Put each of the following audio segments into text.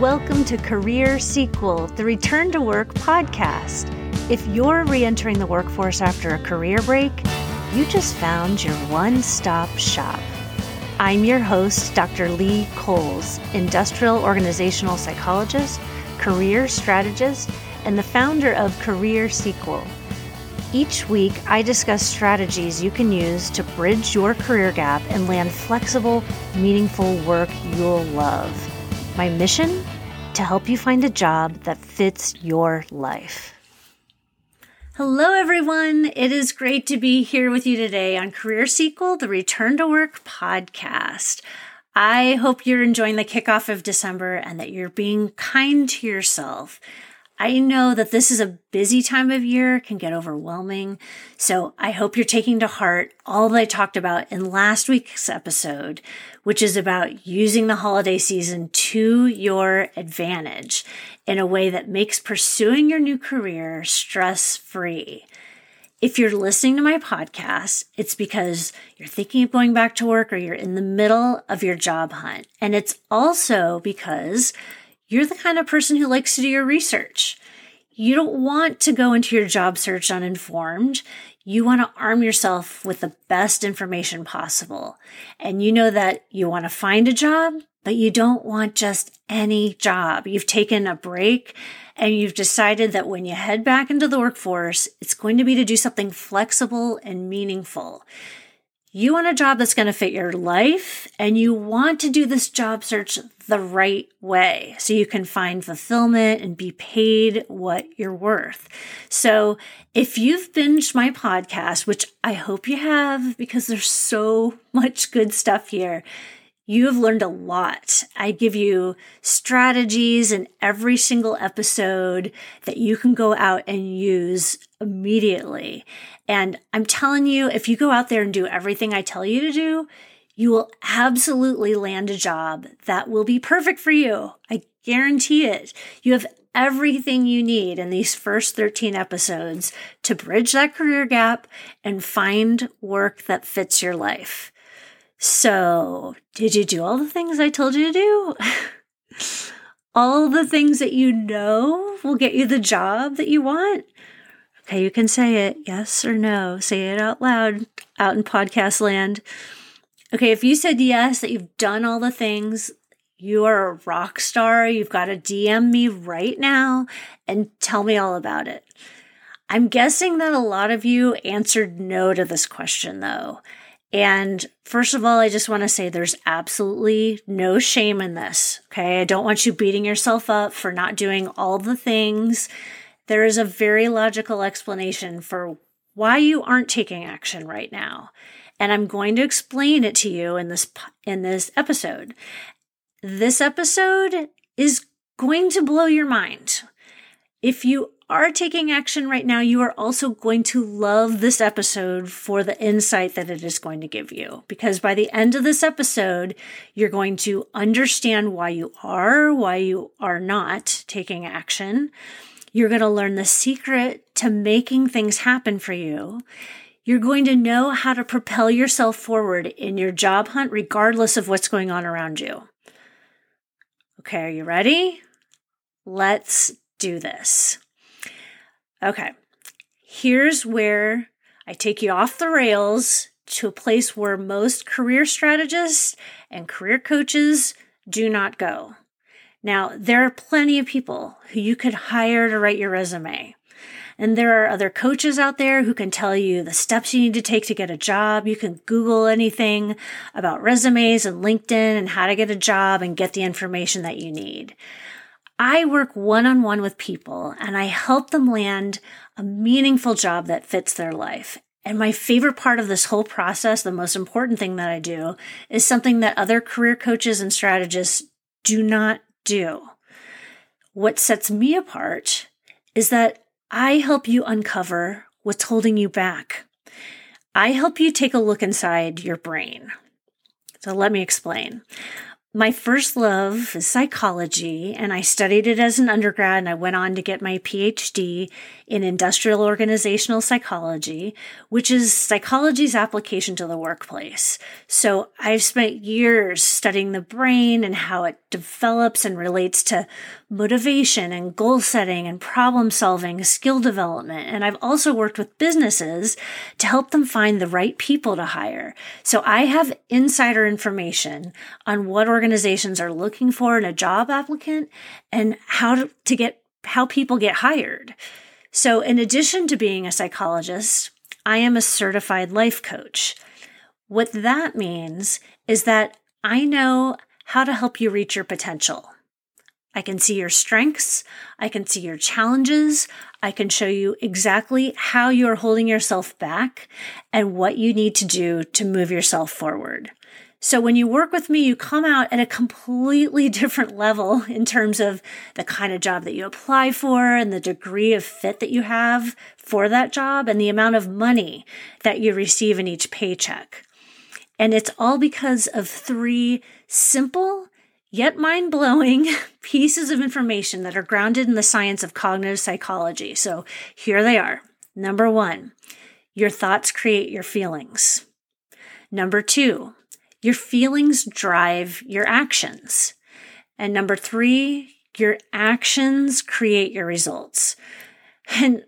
Welcome to Career Sequel, the Return to Work podcast. If you're re entering the workforce after a career break, you just found your one stop shop. I'm your host, Dr. Lee Coles, industrial organizational psychologist, career strategist, and the founder of Career Sequel. Each week, I discuss strategies you can use to bridge your career gap and land flexible, meaningful work you'll love. My mission? To help you find a job that fits your life. Hello, everyone. It is great to be here with you today on Career Sequel, the Return to Work podcast. I hope you're enjoying the kickoff of December and that you're being kind to yourself. I know that this is a busy time of year, can get overwhelming. So I hope you're taking to heart all that I talked about in last week's episode, which is about using the holiday season to your advantage in a way that makes pursuing your new career stress free. If you're listening to my podcast, it's because you're thinking of going back to work or you're in the middle of your job hunt. And it's also because you're the kind of person who likes to do your research. You don't want to go into your job search uninformed. You want to arm yourself with the best information possible. And you know that you want to find a job, but you don't want just any job. You've taken a break and you've decided that when you head back into the workforce, it's going to be to do something flexible and meaningful. You want a job that's going to fit your life, and you want to do this job search the right way so you can find fulfillment and be paid what you're worth. So, if you've binged my podcast, which I hope you have because there's so much good stuff here, you have learned a lot. I give you strategies in every single episode that you can go out and use immediately. And I'm telling you, if you go out there and do everything I tell you to do, you will absolutely land a job that will be perfect for you. I guarantee it. You have everything you need in these first 13 episodes to bridge that career gap and find work that fits your life. So, did you do all the things I told you to do? all the things that you know will get you the job that you want? Okay, you can say it yes or no. Say it out loud out in podcast land. Okay, if you said yes, that you've done all the things, you are a rock star. You've got to DM me right now and tell me all about it. I'm guessing that a lot of you answered no to this question though. And first of all, I just want to say there's absolutely no shame in this. Okay. I don't want you beating yourself up for not doing all the things. There is a very logical explanation for why you aren't taking action right now. And I'm going to explain it to you in this, in this episode. This episode is going to blow your mind. If you are taking action right now, you are also going to love this episode for the insight that it is going to give you. Because by the end of this episode, you're going to understand why you are, why you are not taking action. You're going to learn the secret to making things happen for you. You're going to know how to propel yourself forward in your job hunt, regardless of what's going on around you. Okay, are you ready? Let's do this. Okay, here's where I take you off the rails to a place where most career strategists and career coaches do not go. Now, there are plenty of people who you could hire to write your resume. And there are other coaches out there who can tell you the steps you need to take to get a job. You can Google anything about resumes and LinkedIn and how to get a job and get the information that you need. I work one on one with people and I help them land a meaningful job that fits their life. And my favorite part of this whole process, the most important thing that I do, is something that other career coaches and strategists do not do. What sets me apart is that I help you uncover what's holding you back. I help you take a look inside your brain. So let me explain. My first love is psychology, and I studied it as an undergrad, and I went on to get my PhD in industrial organizational psychology, which is psychology's application to the workplace. So I've spent years studying the brain and how it develops and relates to motivation and goal setting and problem solving, skill development. And I've also worked with businesses to help them find the right people to hire. So I have insider information on what organizations are looking for in a job applicant and how to, get how people get hired. So in addition to being a psychologist, I am a certified life coach. What that means is that I know how to help you reach your potential. I can see your strengths. I can see your challenges. I can show you exactly how you're holding yourself back and what you need to do to move yourself forward. So when you work with me, you come out at a completely different level in terms of the kind of job that you apply for and the degree of fit that you have for that job and the amount of money that you receive in each paycheck. And it's all because of three simple yet mind blowing pieces of information that are grounded in the science of cognitive psychology. So here they are. Number one, your thoughts create your feelings. Number two, your feelings drive your actions. And number three, your actions create your results. And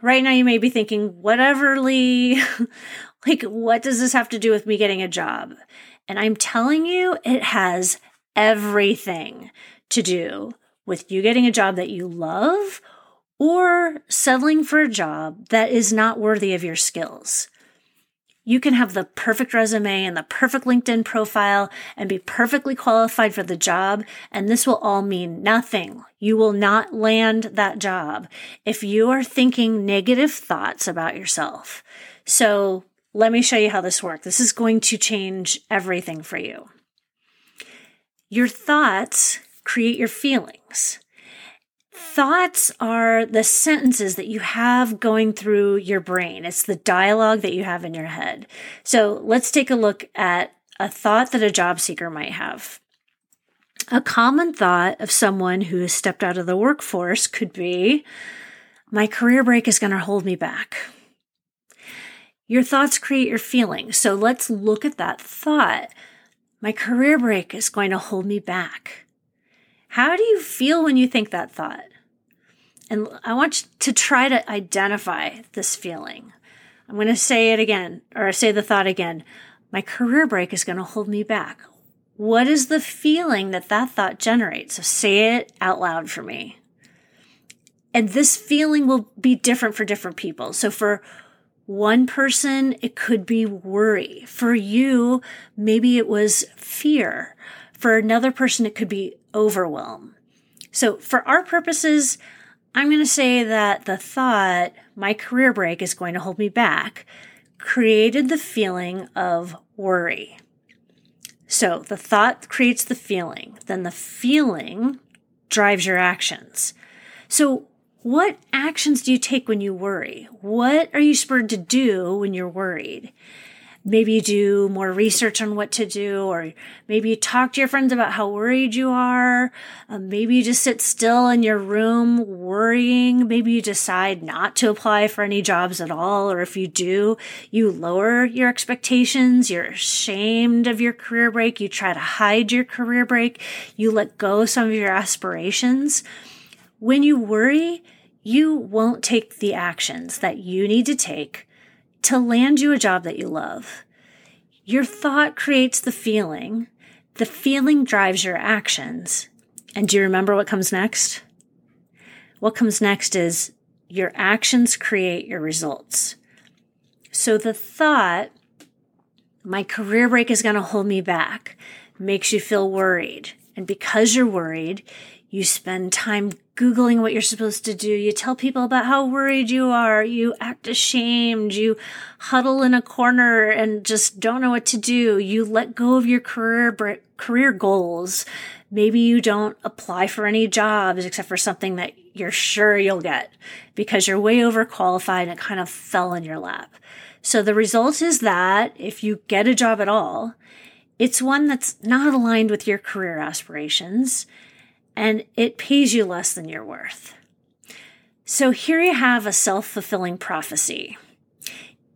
right now you may be thinking, whatever, Lee, like, what does this have to do with me getting a job? And I'm telling you, it has everything to do with you getting a job that you love or settling for a job that is not worthy of your skills. You can have the perfect resume and the perfect LinkedIn profile and be perfectly qualified for the job, and this will all mean nothing. You will not land that job if you are thinking negative thoughts about yourself. So let me show you how this works. This is going to change everything for you. Your thoughts create your feelings. Thoughts are the sentences that you have going through your brain. It's the dialogue that you have in your head. So let's take a look at a thought that a job seeker might have. A common thought of someone who has stepped out of the workforce could be, my career break is going to hold me back. Your thoughts create your feelings. So let's look at that thought. My career break is going to hold me back. How do you feel when you think that thought? And I want you to try to identify this feeling. I'm going to say it again, or say the thought again. My career break is going to hold me back. What is the feeling that that thought generates? So say it out loud for me. And this feeling will be different for different people. So for one person, it could be worry. For you, maybe it was fear. For another person, it could be overwhelm. So, for our purposes, I'm going to say that the thought, my career break is going to hold me back, created the feeling of worry. So, the thought creates the feeling, then the feeling drives your actions. So, what actions do you take when you worry? What are you spurred to do when you're worried? Maybe you do more research on what to do, or maybe you talk to your friends about how worried you are. Uh, maybe you just sit still in your room worrying. Maybe you decide not to apply for any jobs at all, or if you do, you lower your expectations. You're ashamed of your career break. You try to hide your career break. You let go some of your aspirations. When you worry, you won't take the actions that you need to take to land you a job that you love. Your thought creates the feeling, the feeling drives your actions. And do you remember what comes next? What comes next is your actions create your results. So the thought, my career break is going to hold me back, makes you feel worried. And because you're worried, you spend time Googling what you're supposed to do. You tell people about how worried you are. You act ashamed. You huddle in a corner and just don't know what to do. You let go of your career, career goals. Maybe you don't apply for any jobs except for something that you're sure you'll get because you're way overqualified and it kind of fell in your lap. So the result is that if you get a job at all, it's one that's not aligned with your career aspirations and it pays you less than you're worth. So here you have a self fulfilling prophecy.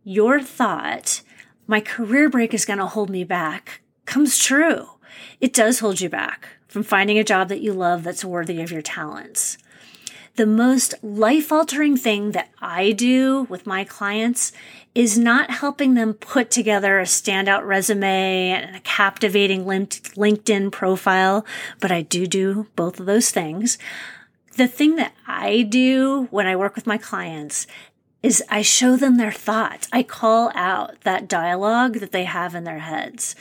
Your thought, my career break is going to hold me back, comes true. It does hold you back from finding a job that you love that's worthy of your talents. The most life altering thing that I do with my clients is not helping them put together a standout resume and a captivating LinkedIn profile, but I do do both of those things. The thing that I do when I work with my clients is I show them their thoughts. I call out that dialogue that they have in their heads.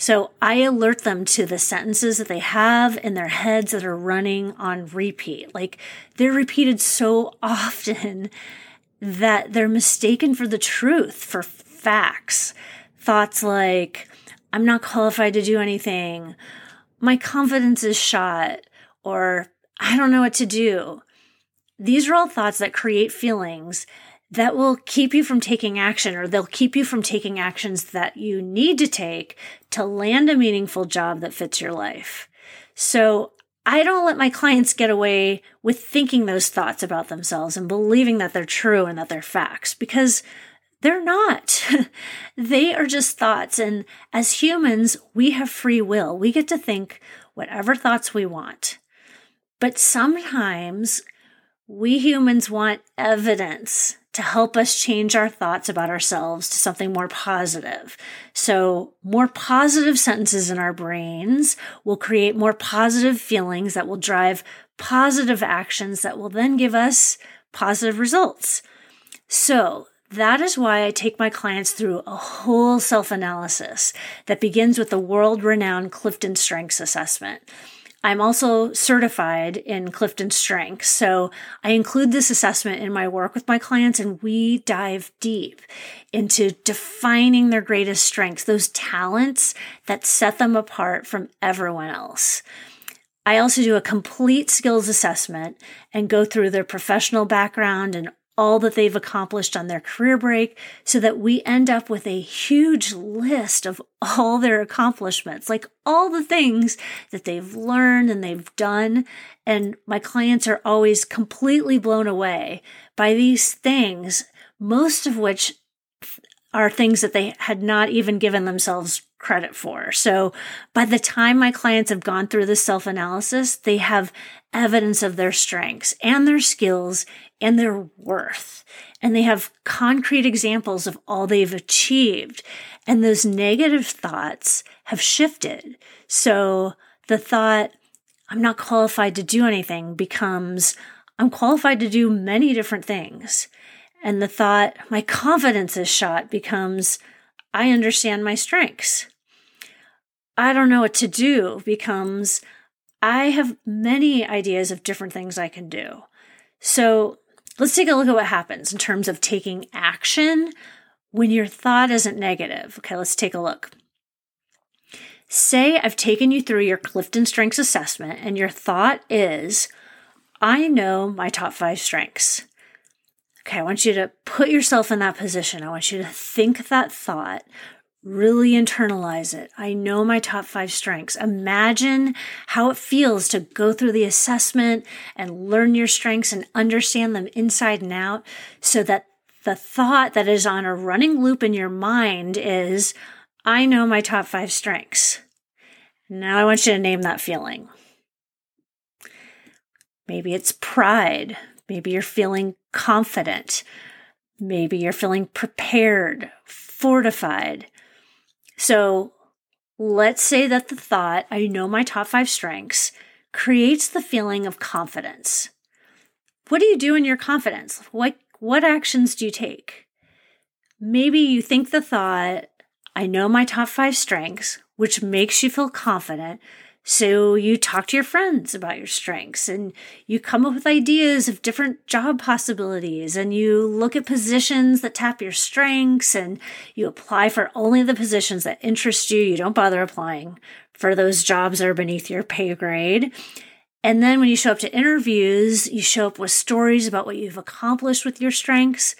So I alert them to the sentences that they have in their heads that are running on repeat. Like they're repeated so often that they're mistaken for the truth, for facts. Thoughts like, I'm not qualified to do anything. My confidence is shot. Or I don't know what to do. These are all thoughts that create feelings that will keep you from taking action or they'll keep you from taking actions that you need to take to land a meaningful job that fits your life. So I don't let my clients get away with thinking those thoughts about themselves and believing that they're true and that they're facts because they're not. they are just thoughts. And as humans, we have free will. We get to think whatever thoughts we want. But sometimes we humans want evidence to help us change our thoughts about ourselves to something more positive. So, more positive sentences in our brains will create more positive feelings that will drive positive actions that will then give us positive results. So, that is why I take my clients through a whole self analysis that begins with the world renowned Clifton Strengths Assessment. I'm also certified in Clifton Strengths. So I include this assessment in my work with my clients and we dive deep into defining their greatest strengths, those talents that set them apart from everyone else. I also do a complete skills assessment and go through their professional background and all that they've accomplished on their career break so that we end up with a huge list of all their accomplishments, like all the things that they've learned and they've done. And my clients are always completely blown away by these things, most of which are things that they had not even given themselves credit for. So by the time my clients have gone through this self analysis, they have evidence of their strengths and their skills and their worth. And they have concrete examples of all they've achieved. And those negative thoughts have shifted. So the thought, I'm not qualified to do anything becomes, I'm qualified to do many different things. And the thought, my confidence is shot becomes, I understand my strengths. I don't know what to do becomes, I have many ideas of different things I can do. So let's take a look at what happens in terms of taking action when your thought isn't negative. Okay, let's take a look. Say I've taken you through your Clifton Strengths assessment, and your thought is, I know my top five strengths. Okay, I want you to put yourself in that position. I want you to think that thought, really internalize it. I know my top five strengths. Imagine how it feels to go through the assessment and learn your strengths and understand them inside and out so that the thought that is on a running loop in your mind is, I know my top five strengths. Now I want you to name that feeling. Maybe it's pride. Maybe you're feeling confident. Maybe you're feeling prepared, fortified. So let's say that the thought, I know my top five strengths, creates the feeling of confidence. What do you do in your confidence? What, what actions do you take? Maybe you think the thought, I know my top five strengths, which makes you feel confident. So you talk to your friends about your strengths and you come up with ideas of different job possibilities and you look at positions that tap your strengths and you apply for only the positions that interest you. You don't bother applying for those jobs that are beneath your pay grade. And then when you show up to interviews, you show up with stories about what you've accomplished with your strengths.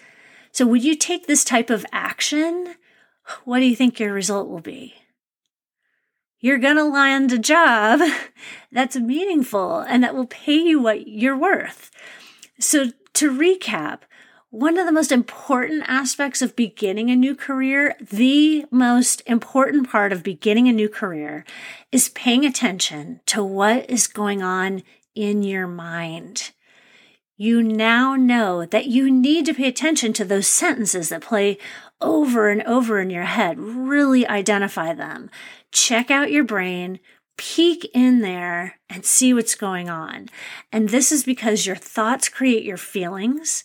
So would you take this type of action? What do you think your result will be? You're going to land a job that's meaningful and that will pay you what you're worth. So, to recap, one of the most important aspects of beginning a new career, the most important part of beginning a new career, is paying attention to what is going on in your mind. You now know that you need to pay attention to those sentences that play over and over in your head. Really identify them. Check out your brain, peek in there and see what's going on. And this is because your thoughts create your feelings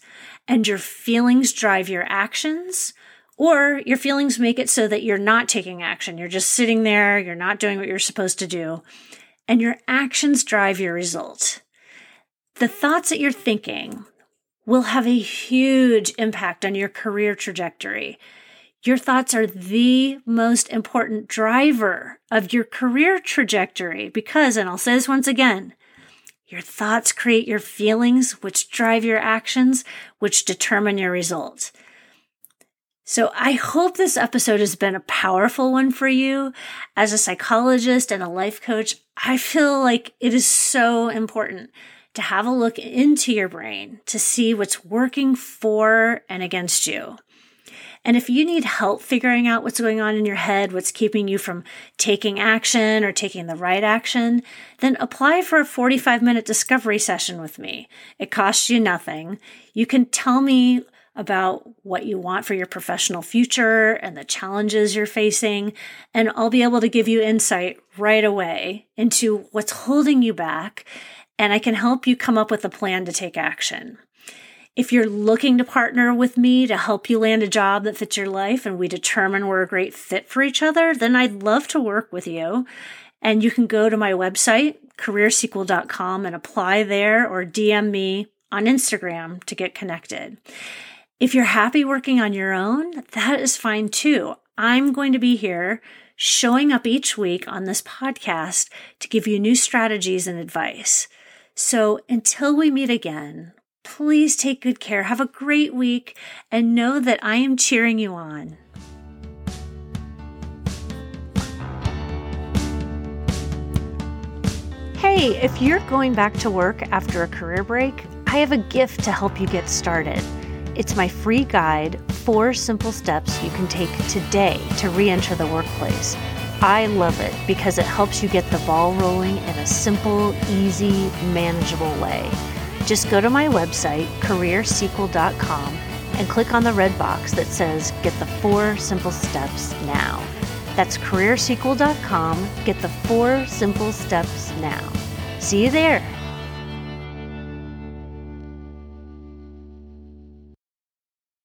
and your feelings drive your actions. Or your feelings make it so that you're not taking action. You're just sitting there. You're not doing what you're supposed to do. And your actions drive your result. The thoughts that you're thinking will have a huge impact on your career trajectory. Your thoughts are the most important driver of your career trajectory because, and I'll say this once again, your thoughts create your feelings, which drive your actions, which determine your results. So I hope this episode has been a powerful one for you. As a psychologist and a life coach, I feel like it is so important to have a look into your brain to see what's working for and against you. And if you need help figuring out what's going on in your head, what's keeping you from taking action or taking the right action, then apply for a 45 minute discovery session with me. It costs you nothing. You can tell me about what you want for your professional future and the challenges you're facing. And I'll be able to give you insight right away into what's holding you back. And I can help you come up with a plan to take action. If you're looking to partner with me to help you land a job that fits your life and we determine we're a great fit for each other, then I'd love to work with you. And you can go to my website, careersequel.com, and apply there or DM me on Instagram to get connected. If you're happy working on your own, that is fine too. I'm going to be here showing up each week on this podcast to give you new strategies and advice. So until we meet again, Please take good care. Have a great week and know that I am cheering you on. Hey, if you're going back to work after a career break, I have a gift to help you get started. It's my free guide, Four Simple Steps You Can Take Today to Re Enter the Workplace. I love it because it helps you get the ball rolling in a simple, easy, manageable way. Just go to my website, careersequel.com, and click on the red box that says Get the Four Simple Steps Now. That's careersequel.com. Get the four simple steps now. See you there.